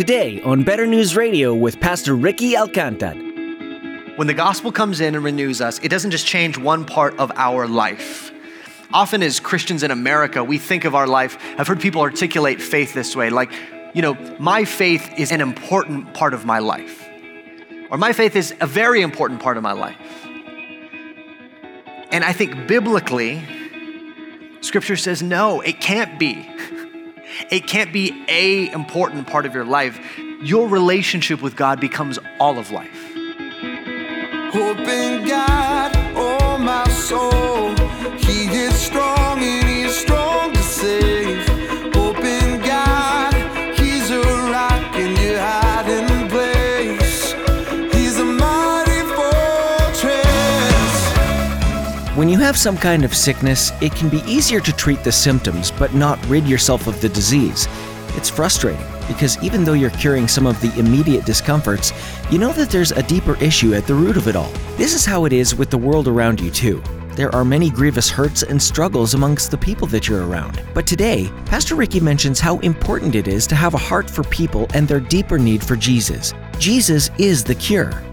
Today on Better News Radio with Pastor Ricky Alcantar. When the gospel comes in and renews us, it doesn't just change one part of our life. Often, as Christians in America, we think of our life. I've heard people articulate faith this way like, you know, my faith is an important part of my life, or my faith is a very important part of my life. And I think biblically, scripture says no, it can't be. It can't be a important part of your life. Your relationship with God becomes all of life. Hope have some kind of sickness, it can be easier to treat the symptoms but not rid yourself of the disease. It's frustrating because even though you're curing some of the immediate discomforts, you know that there's a deeper issue at the root of it all. This is how it is with the world around you, too. There are many grievous hurts and struggles amongst the people that you're around. But today, Pastor Ricky mentions how important it is to have a heart for people and their deeper need for Jesus. Jesus is the cure.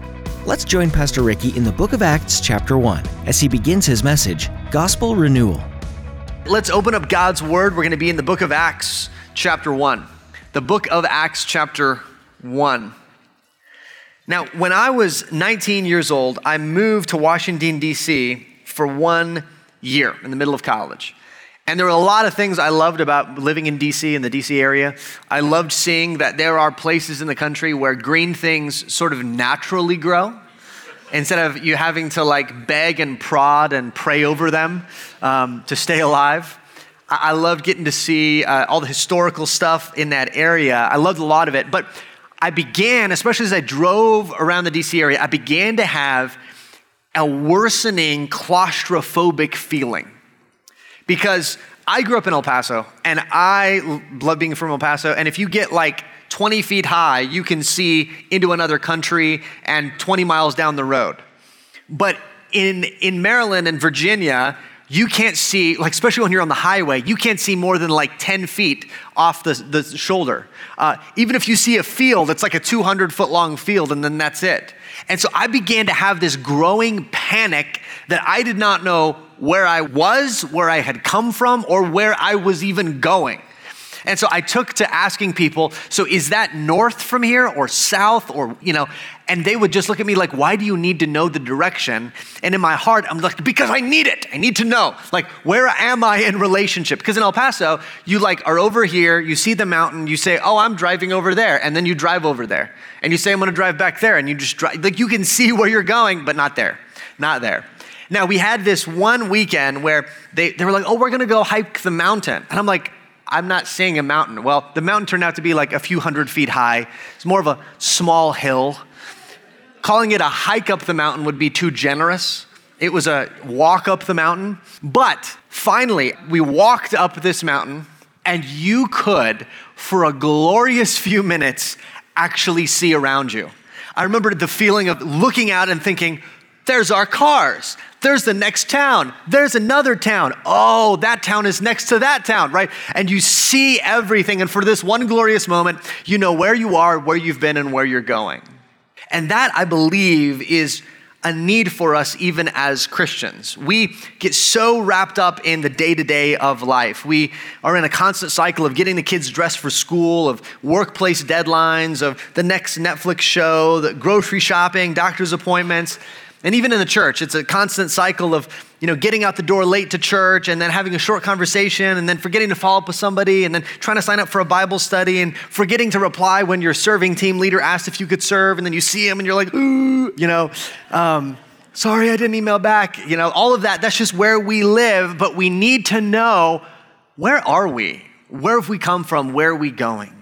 Let's join Pastor Ricky in the book of Acts, chapter 1, as he begins his message Gospel Renewal. Let's open up God's word. We're going to be in the book of Acts, chapter 1. The book of Acts, chapter 1. Now, when I was 19 years old, I moved to Washington, D.C. for one year in the middle of college. And there were a lot of things I loved about living in DC, in the DC area. I loved seeing that there are places in the country where green things sort of naturally grow instead of you having to like beg and prod and pray over them um, to stay alive. I, I loved getting to see uh, all the historical stuff in that area. I loved a lot of it. But I began, especially as I drove around the DC area, I began to have a worsening claustrophobic feeling because I grew up in El Paso and I love being from El Paso. And if you get like 20 feet high, you can see into another country and 20 miles down the road. But in, in Maryland and Virginia, you can't see, like, especially when you're on the highway, you can't see more than like 10 feet off the, the shoulder. Uh, even if you see a field, it's like a 200 foot long field, and then that's it. And so I began to have this growing panic that I did not know where I was, where I had come from, or where I was even going. And so I took to asking people, so is that north from here or south or, you know, and they would just look at me like, why do you need to know the direction? And in my heart, I'm like, because I need it. I need to know. Like, where am I in relationship? Because in El Paso, you like are over here, you see the mountain, you say, oh, I'm driving over there. And then you drive over there. And you say, I'm going to drive back there. And you just drive, like, you can see where you're going, but not there. Not there. Now, we had this one weekend where they, they were like, oh, we're going to go hike the mountain. And I'm like, I'm not seeing a mountain. Well, the mountain turned out to be like a few hundred feet high. It's more of a small hill. Calling it a hike up the mountain would be too generous. It was a walk up the mountain. But finally, we walked up this mountain, and you could, for a glorious few minutes, actually see around you. I remember the feeling of looking out and thinking, there's our cars. There's the next town. There's another town. Oh, that town is next to that town, right? And you see everything. And for this one glorious moment, you know where you are, where you've been, and where you're going. And that, I believe, is a need for us even as Christians. We get so wrapped up in the day to day of life. We are in a constant cycle of getting the kids dressed for school, of workplace deadlines, of the next Netflix show, the grocery shopping, doctor's appointments. And even in the church, it's a constant cycle of, you know, getting out the door late to church and then having a short conversation and then forgetting to follow up with somebody and then trying to sign up for a Bible study and forgetting to reply when your serving team leader asked if you could serve and then you see him and you're like, ooh, you know, um, sorry I didn't email back. You know, all of that, that's just where we live, but we need to know where are we? Where have we come from? Where are we going?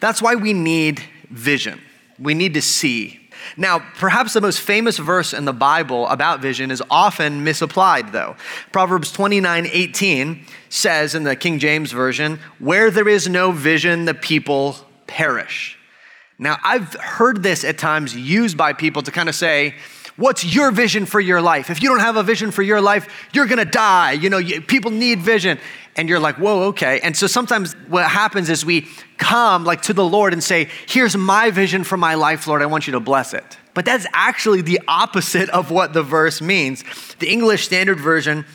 That's why we need vision. We need to see now, perhaps the most famous verse in the Bible about vision is often misapplied, though. Proverbs 29 18 says in the King James Version, Where there is no vision, the people perish. Now, I've heard this at times used by people to kind of say, What's your vision for your life? If you don't have a vision for your life, you're gonna die. You know, you, people need vision. And you're like, whoa, okay. And so sometimes what happens is we come like to the Lord and say, here's my vision for my life, Lord. I want you to bless it. But that's actually the opposite of what the verse means. The English Standard Version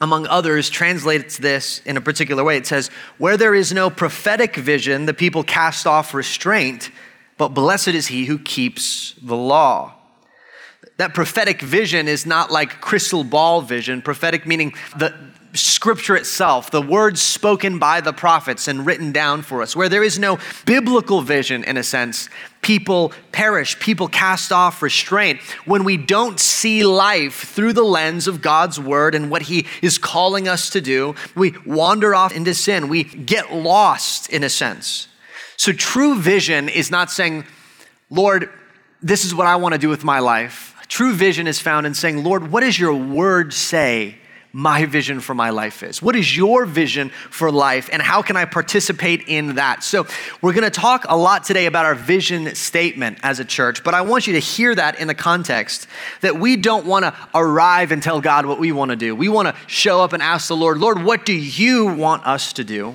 among others, translates this in a particular way. It says, Where there is no prophetic vision, the people cast off restraint, but blessed is he who keeps the law. That prophetic vision is not like crystal ball vision, prophetic meaning the, scripture itself, the words spoken by the prophets and written down for us, where there is no biblical vision, in a sense, people perish, people cast off restraint. When we don't see life through the lens of God's word and what He is calling us to do, we wander off into sin. We get lost, in a sense. So, true vision is not saying, Lord, this is what I want to do with my life. True vision is found in saying, Lord, what does your word say my vision for my life is. What is your vision for life, and how can I participate in that? So, we're going to talk a lot today about our vision statement as a church, but I want you to hear that in the context that we don't want to arrive and tell God what we want to do. We want to show up and ask the Lord, Lord, what do you want us to do?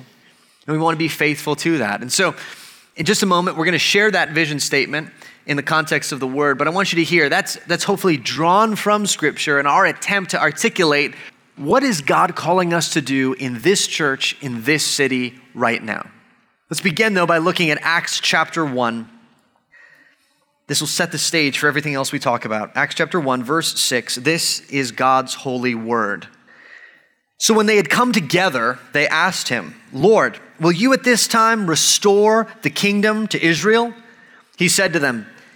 And we want to be faithful to that. And so, in just a moment, we're going to share that vision statement in the context of the word, but I want you to hear that's, that's hopefully drawn from Scripture and our attempt to articulate what is God calling us to do in this church, in this city right now? Let's begin, though, by looking at Acts chapter 1. This will set the stage for everything else we talk about. Acts chapter 1, verse 6. This is God's holy word. So when they had come together, they asked him, Lord, will you at this time restore the kingdom to Israel? He said to them,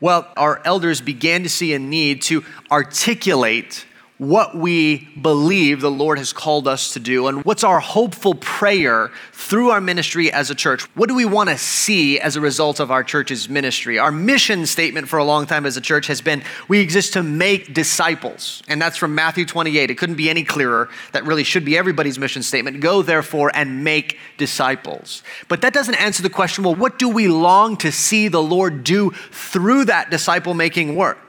Well, our elders began to see a need to articulate what we believe the Lord has called us to do and what's our hopeful prayer through our ministry as a church. What do we want to see as a result of our church's ministry? Our mission statement for a long time as a church has been we exist to make disciples. And that's from Matthew 28. It couldn't be any clearer. That really should be everybody's mission statement. Go therefore and make disciples. But that doesn't answer the question well, what do we long to see the Lord do through that disciple making work?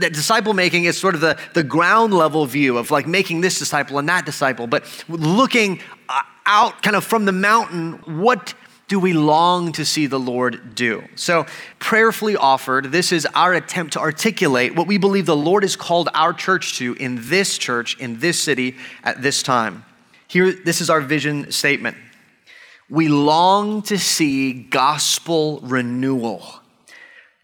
That disciple making is sort of the, the ground level view of like making this disciple and that disciple, but looking uh, out kind of from the mountain, what do we long to see the Lord do? So, prayerfully offered, this is our attempt to articulate what we believe the Lord has called our church to in this church, in this city, at this time. Here, this is our vision statement. We long to see gospel renewal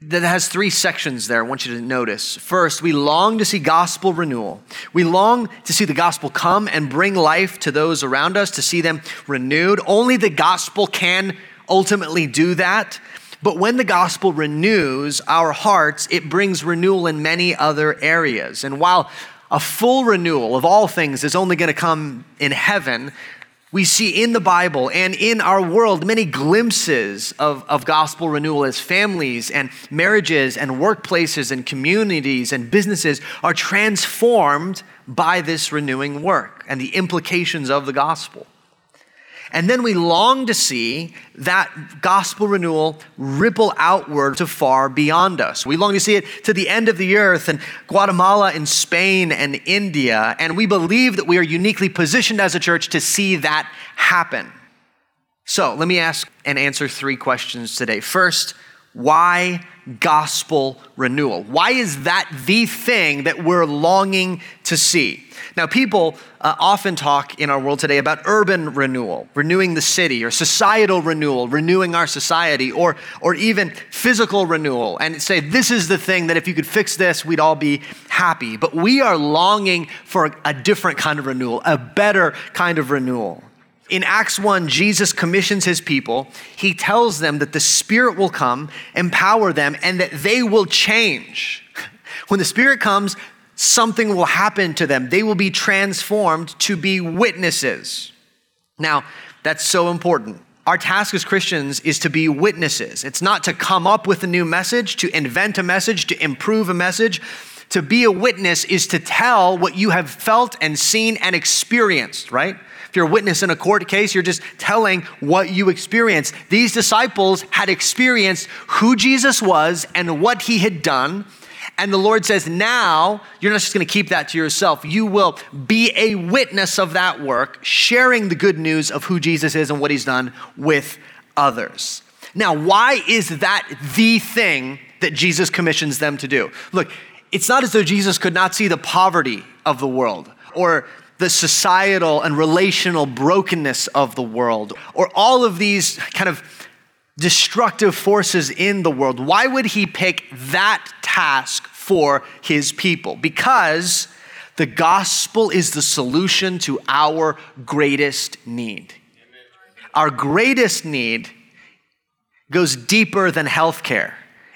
that has three sections there I want you to notice. First, we long to see gospel renewal. We long to see the gospel come and bring life to those around us, to see them renewed. Only the gospel can ultimately do that. But when the gospel renews our hearts, it brings renewal in many other areas. And while a full renewal of all things is only going to come in heaven, we see in the Bible and in our world many glimpses of, of gospel renewal as families and marriages and workplaces and communities and businesses are transformed by this renewing work and the implications of the gospel. And then we long to see that gospel renewal ripple outward to far beyond us. We long to see it to the end of the earth and Guatemala and Spain and India. And we believe that we are uniquely positioned as a church to see that happen. So let me ask and answer three questions today. First, why gospel renewal? Why is that the thing that we're longing to see? Now, people uh, often talk in our world today about urban renewal, renewing the city, or societal renewal, renewing our society, or, or even physical renewal, and say, this is the thing that if you could fix this, we'd all be happy. But we are longing for a different kind of renewal, a better kind of renewal. In Acts 1, Jesus commissions his people. He tells them that the Spirit will come, empower them, and that they will change. When the Spirit comes, something will happen to them. They will be transformed to be witnesses. Now, that's so important. Our task as Christians is to be witnesses. It's not to come up with a new message, to invent a message, to improve a message. To be a witness is to tell what you have felt and seen and experienced, right? If you're a witness in a court case, you're just telling what you experienced. These disciples had experienced who Jesus was and what he had done and the Lord says, now you're not just going to keep that to yourself. You will be a witness of that work, sharing the good news of who Jesus is and what he's done with others. Now, why is that the thing that Jesus commissions them to do? Look, it's not as though Jesus could not see the poverty of the world or the societal and relational brokenness of the world or all of these kind of destructive forces in the world. Why would he pick that task for his people? Because the gospel is the solution to our greatest need. Our greatest need goes deeper than healthcare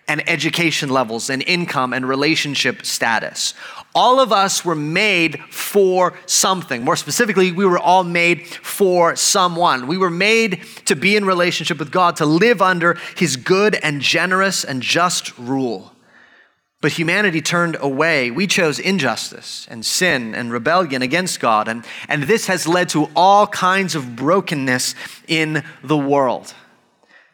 and education levels and income and relationship status. All of us were made for something. More specifically, we were all made for someone. We were made to be in relationship with God, to live under His good and generous and just rule. But humanity turned away. We chose injustice and sin and rebellion against God. And, and this has led to all kinds of brokenness in the world.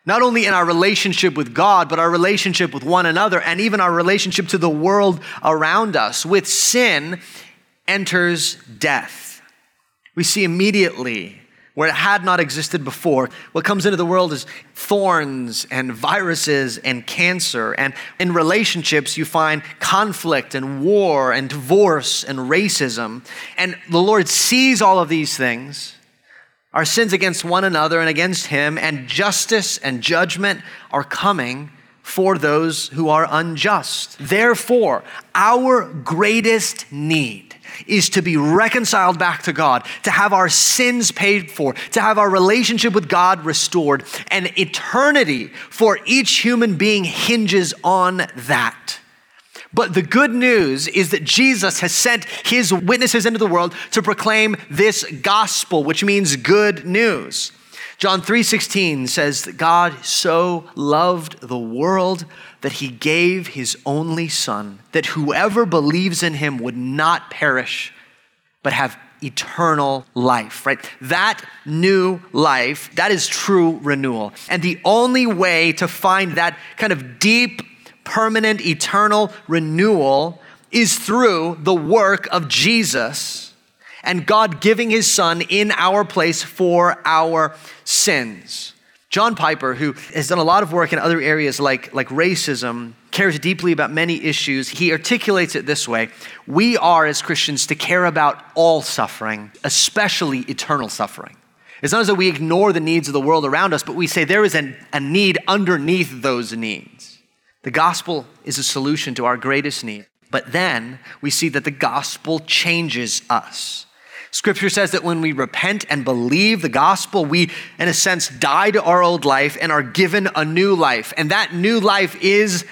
Not only in our relationship with God, but our relationship with one another and even our relationship to the world around us. With sin enters death. We see immediately where it had not existed before. What comes into the world is thorns and viruses and cancer. And in relationships, you find conflict and war and divorce and racism. And the Lord sees all of these things our sins against one another and against him, and justice and judgment are coming for those who are unjust. Therefore, our greatest need is to be reconciled back to God, to have our sins paid for, to have our relationship with God restored. And eternity for each human being hinges on that. But the good news is that Jesus has sent his witnesses into the world to proclaim this gospel, which means good news. John 3:16 says that God so loved the world that he gave his only son that whoever believes in him would not perish but have eternal life, right? That new life, that is true renewal. And the only way to find that kind of deep permanent, eternal renewal is through the work of Jesus and God giving his son in our place for our sins. John Piper, who has done a lot of work in other areas like, like racism, cares deeply about many issues. He articulates it this way We are, as Christians, to care about all suffering, especially eternal suffering. It's not as though we ignore the needs of the world around us, but we say there is an, a need underneath those needs. The gospel is a solution to our greatest need. But then we see that the gospel changes us. Scripture says that when we repent and believe the gospel, we, in a sense, die to our old life and are given a new life. And that new life is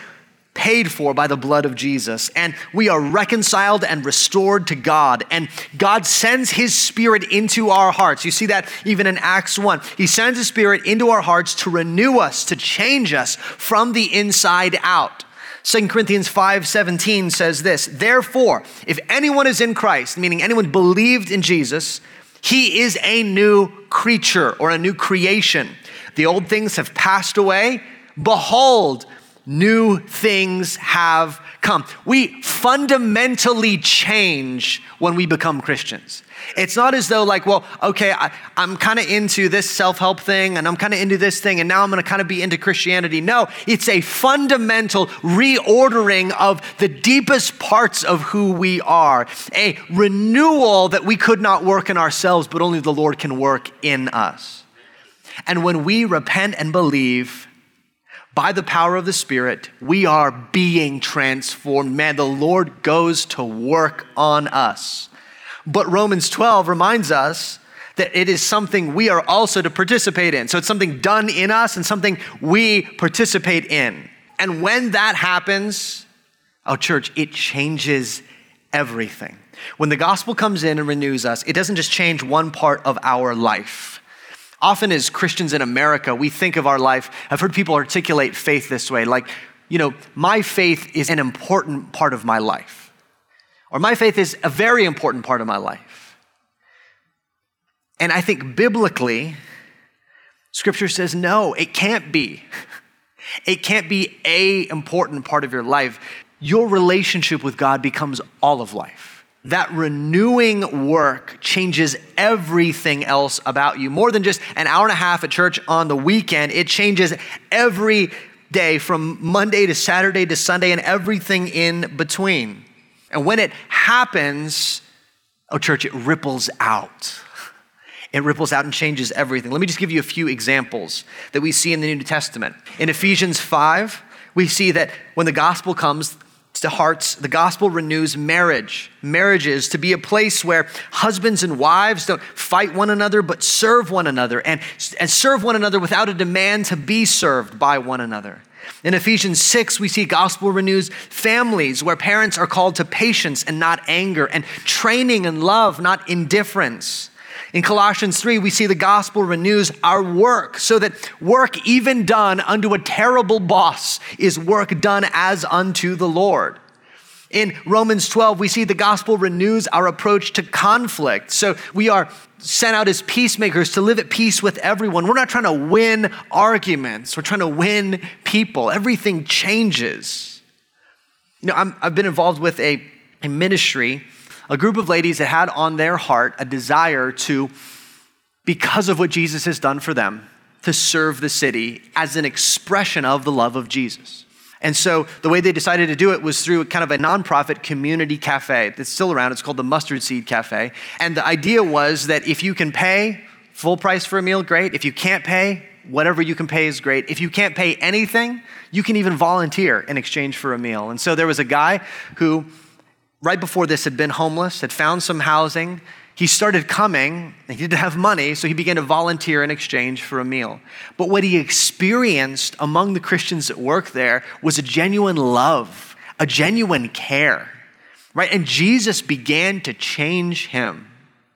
paid for by the blood of Jesus. And we are reconciled and restored to God. And God sends his spirit into our hearts. You see that even in Acts 1. He sends his spirit into our hearts to renew us, to change us from the inside out. 2 Corinthians 5:17 says this, "Therefore, if anyone is in Christ, meaning anyone believed in Jesus, he is a new creature or a new creation. The old things have passed away; behold, new things have come. We fundamentally change when we become Christians. It's not as though, like, well, okay, I, am kind of into this self help thing and I'm kind of into this thing and now I'm going to kind of be into Christianity. No, it's a fundamental reordering of the deepest parts of who we are, a renewal that we could not work in ourselves, but only the Lord can work in us. And when we repent and believe, by the power of the Spirit, we are being transformed. Man, the Lord goes to work on us. But Romans 12 reminds us that it is something we are also to participate in. So it's something done in us and something we participate in. And when that happens, oh, church, it changes everything. When the gospel comes in and renews us, it doesn't just change one part of our life. Often, as Christians in America, we think of our life. I've heard people articulate faith this way like, you know, my faith is an important part of my life, or my faith is a very important part of my life. And I think biblically, Scripture says no, it can't be. It can't be a important part of your life. Your relationship with God becomes all of life. That renewing work changes everything else about you. More than just an hour and a half at church on the weekend, it changes every day from Monday to Saturday to Sunday and everything in between. And when it happens, oh, church, it ripples out. It ripples out and changes everything. Let me just give you a few examples that we see in the New Testament. In Ephesians 5, we see that when the gospel comes, to hearts, the gospel renews marriage, marriages to be a place where husbands and wives don't fight one another, but serve one another and, and serve one another without a demand to be served by one another. In Ephesians 6, we see gospel renews families where parents are called to patience and not anger, and training and love, not indifference. In Colossians 3, we see the gospel renews our work so that work, even done unto a terrible boss, is work done as unto the Lord. In Romans 12, we see the gospel renews our approach to conflict. So we are sent out as peacemakers to live at peace with everyone. We're not trying to win arguments, we're trying to win people. Everything changes. You know, i have been involved with a, a ministry a group of ladies that had on their heart a desire to, because of what Jesus has done for them, to serve the city as an expression of the love of Jesus. And so the way they decided to do it was through kind of a nonprofit community cafe that's still around. It's called the Mustard Seed Cafe. And the idea was that if you can pay full price for a meal, great. If you can't pay, whatever you can pay is great. If you can't pay anything, you can even volunteer in exchange for a meal. And so there was a guy who right before this, had been homeless, had found some housing. He started coming, he didn't have money, so he began to volunteer in exchange for a meal. But what he experienced among the Christians that work there was a genuine love, a genuine care, right? And Jesus began to change him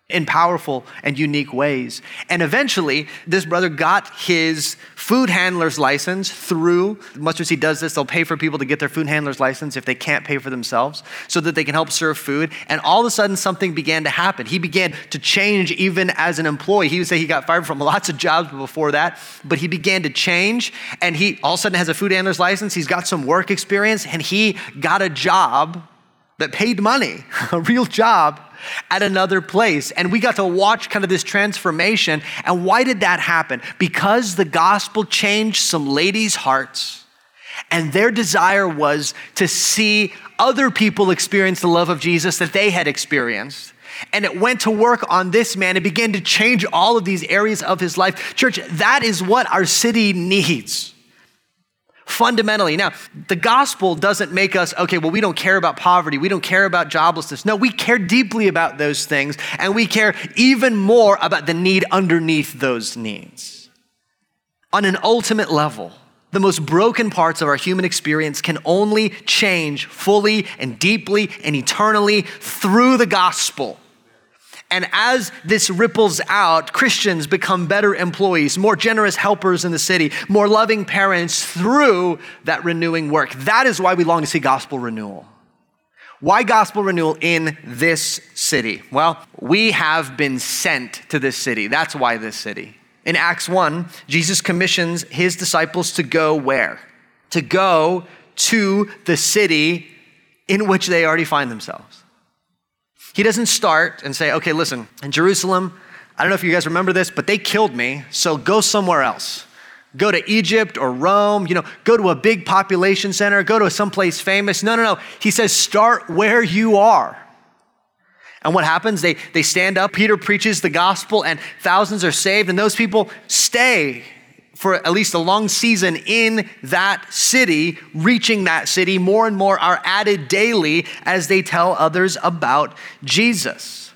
in powerful and unique ways. And eventually, this brother got his food handler's license through Mustard Seed does this. They'll pay for people to get their food handler's license if they can't pay for themselves so that they can help serve food. And all of a sudden, something began to happen. He began to change even as an employee. He would say he got fired from lots of jobs before that, but he began to change. And he all of a sudden has a food handler's license. He's got some work experience and he got a job that paid money, a real job at another place. And we got to watch kind of this transformation. And why did that happen? Because the gospel changed some ladies' hearts. And their desire was to see other people experience the love of Jesus that they had experienced. And it went to work on this man. It began to change all of these areas of his life. Church, that is what our city needs fundamentally. Now, the gospel doesn't make us, okay, well, we don't care about poverty. We don't care about joblessness. No, we care deeply about those things, and we care even more about the need underneath those needs. On an ultimate level, the most broken parts of our human experience can only change fully and deeply and eternally through the gospel. And as this ripples out, Christians become better employees, more generous helpers in the city, more loving parents through that renewing work. That is why we long to see gospel renewal. Why gospel renewal in this city? Well, we have been sent to this city. That's why this city. In Acts 1, Jesus commissions his disciples to go where? To go to the city in which they already find themselves. He doesn't start and say, okay, listen, in Jerusalem, I don't know if you guys remember this, but they killed me, so go somewhere else. Go to Egypt or Rome, you know, go to a big population center, go to someplace famous. No, no, no. He says, start where you are. And what happens? They, they stand up, Peter preaches the gospel, and thousands are saved, and those people stay for at least a long season in that city, reaching that city, more and more are added daily as they tell others about Jesus.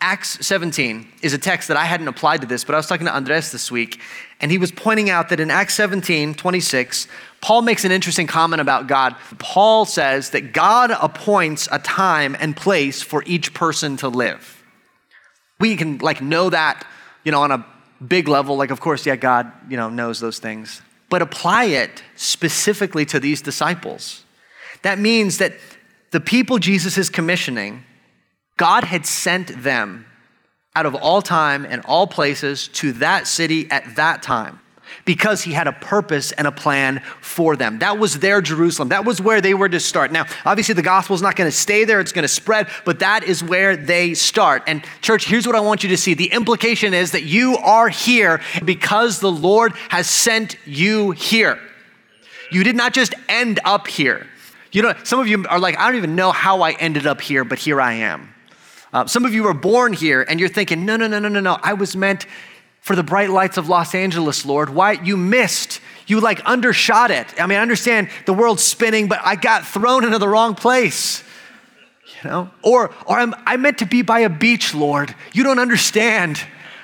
Acts 17 is a text that I hadn't applied to this, but I was talking to Andres this week, and he was pointing out that in Acts 17, 26, Paul makes an interesting comment about God. Paul says that God appoints a time and place for each person to live. We can like know that, you know, on a big level, like of course, yeah, God, you know, knows those things. But apply it specifically to these disciples. That means that the people Jesus is commissioning God had sent them out of all time and all places to that city at that time because he had a purpose and a plan for them. That was their Jerusalem. That was where they were to start. Now, obviously, the gospel is not going to stay there, it's going to spread, but that is where they start. And, church, here's what I want you to see the implication is that you are here because the Lord has sent you here. You did not just end up here. You know, some of you are like, I don't even know how I ended up here, but here I am. Uh, some of you were born here and you're thinking, no, no, no, no, no, no. I was meant for the bright lights of Los Angeles, Lord. Why? You missed. You like undershot it. I mean, I understand the world's spinning, but I got thrown into the wrong place. You know? Or, or I'm, I meant to be by a beach, Lord. You don't understand.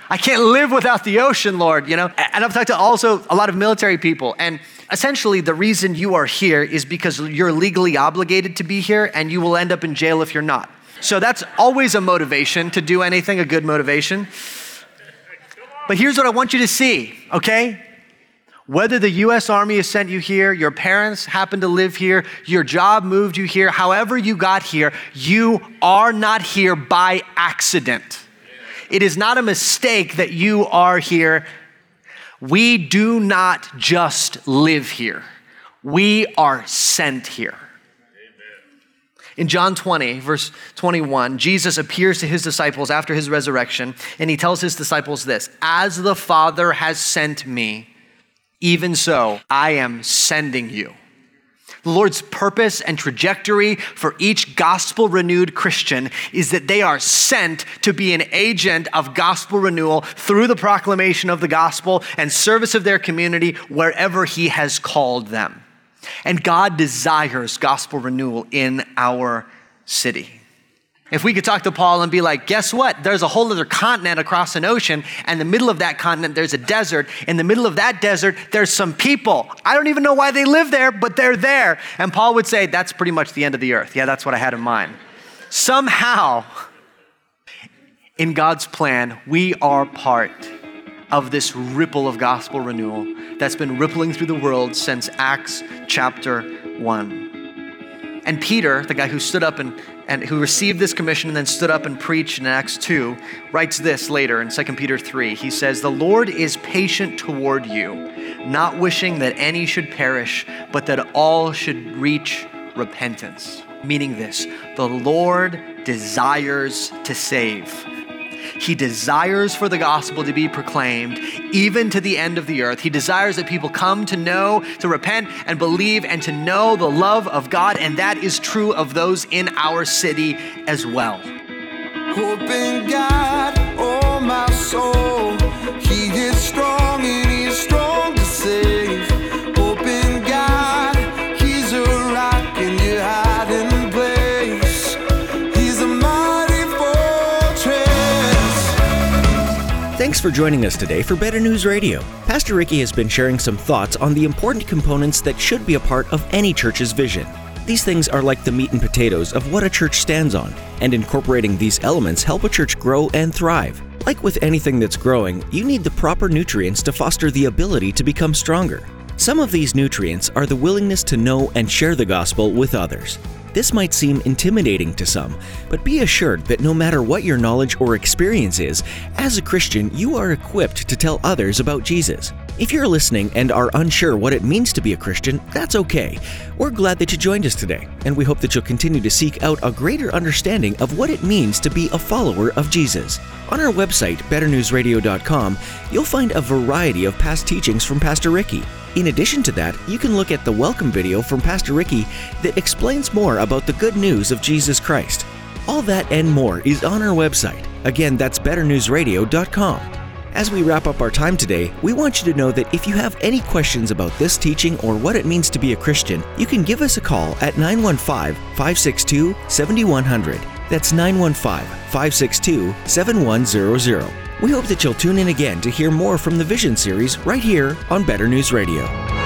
I can't live without the ocean, Lord, you know? And I've talked to also a lot of military people, and essentially the reason you are here is because you're legally obligated to be here, and you will end up in jail if you're not. So that's always a motivation to do anything, a good motivation. But here's what I want you to see, okay? Whether the US Army has sent you here, your parents happen to live here, your job moved you here, however you got here, you are not here by accident. It is not a mistake that you are here. We do not just live here, we are sent here. In John 20, verse 21, Jesus appears to his disciples after his resurrection, and he tells his disciples this As the Father has sent me, even so I am sending you. The Lord's purpose and trajectory for each gospel renewed Christian is that they are sent to be an agent of gospel renewal through the proclamation of the gospel and service of their community wherever He has called them. And God desires gospel renewal in our city. If we could talk to Paul and be like, guess what? There's a whole other continent across an ocean, and the middle of that continent, there's a desert. In the middle of that desert, there's some people. I don't even know why they live there, but they're there. And Paul would say, that's pretty much the end of the earth. Yeah, that's what I had in mind. Somehow, in God's plan, we are part of this ripple of gospel renewal that's been rippling through the world since Acts chapter 1. And Peter, the guy who stood up and, and who received this commission and then stood up and preached in Acts 2, writes this later in 2 Peter 3. He says, The Lord is patient toward you, not wishing that any should perish, but that all should reach repentance. Meaning this the Lord desires to save he desires for the gospel to be proclaimed even to the end of the earth. He desires that people come to know, to repent and believe, and to know the love of God. And that is true of those in our city as well. Hope in God, oh my soul. He is strong Thanks for joining us today for Better News Radio. Pastor Ricky has been sharing some thoughts on the important components that should be a part of any church's vision. These things are like the meat and potatoes of what a church stands on, and incorporating these elements help a church grow and thrive. Like with anything that's growing, you need the proper nutrients to foster the ability to become stronger. Some of these nutrients are the willingness to know and share the gospel with others. This might seem intimidating to some, but be assured that no matter what your knowledge or experience is, as a Christian, you are equipped to tell others about Jesus. If you're listening and are unsure what it means to be a Christian, that's okay. We're glad that you joined us today, and we hope that you'll continue to seek out a greater understanding of what it means to be a follower of Jesus. On our website, betternewsradio.com, you'll find a variety of past teachings from Pastor Ricky. In addition to that, you can look at the welcome video from Pastor Ricky that explains more about the good news of Jesus Christ. All that and more is on our website. Again, that's betternewsradio.com. As we wrap up our time today, we want you to know that if you have any questions about this teaching or what it means to be a Christian, you can give us a call at 915 562 7100. That's 915 562 7100. We hope that you'll tune in again to hear more from the Vision series right here on Better News Radio.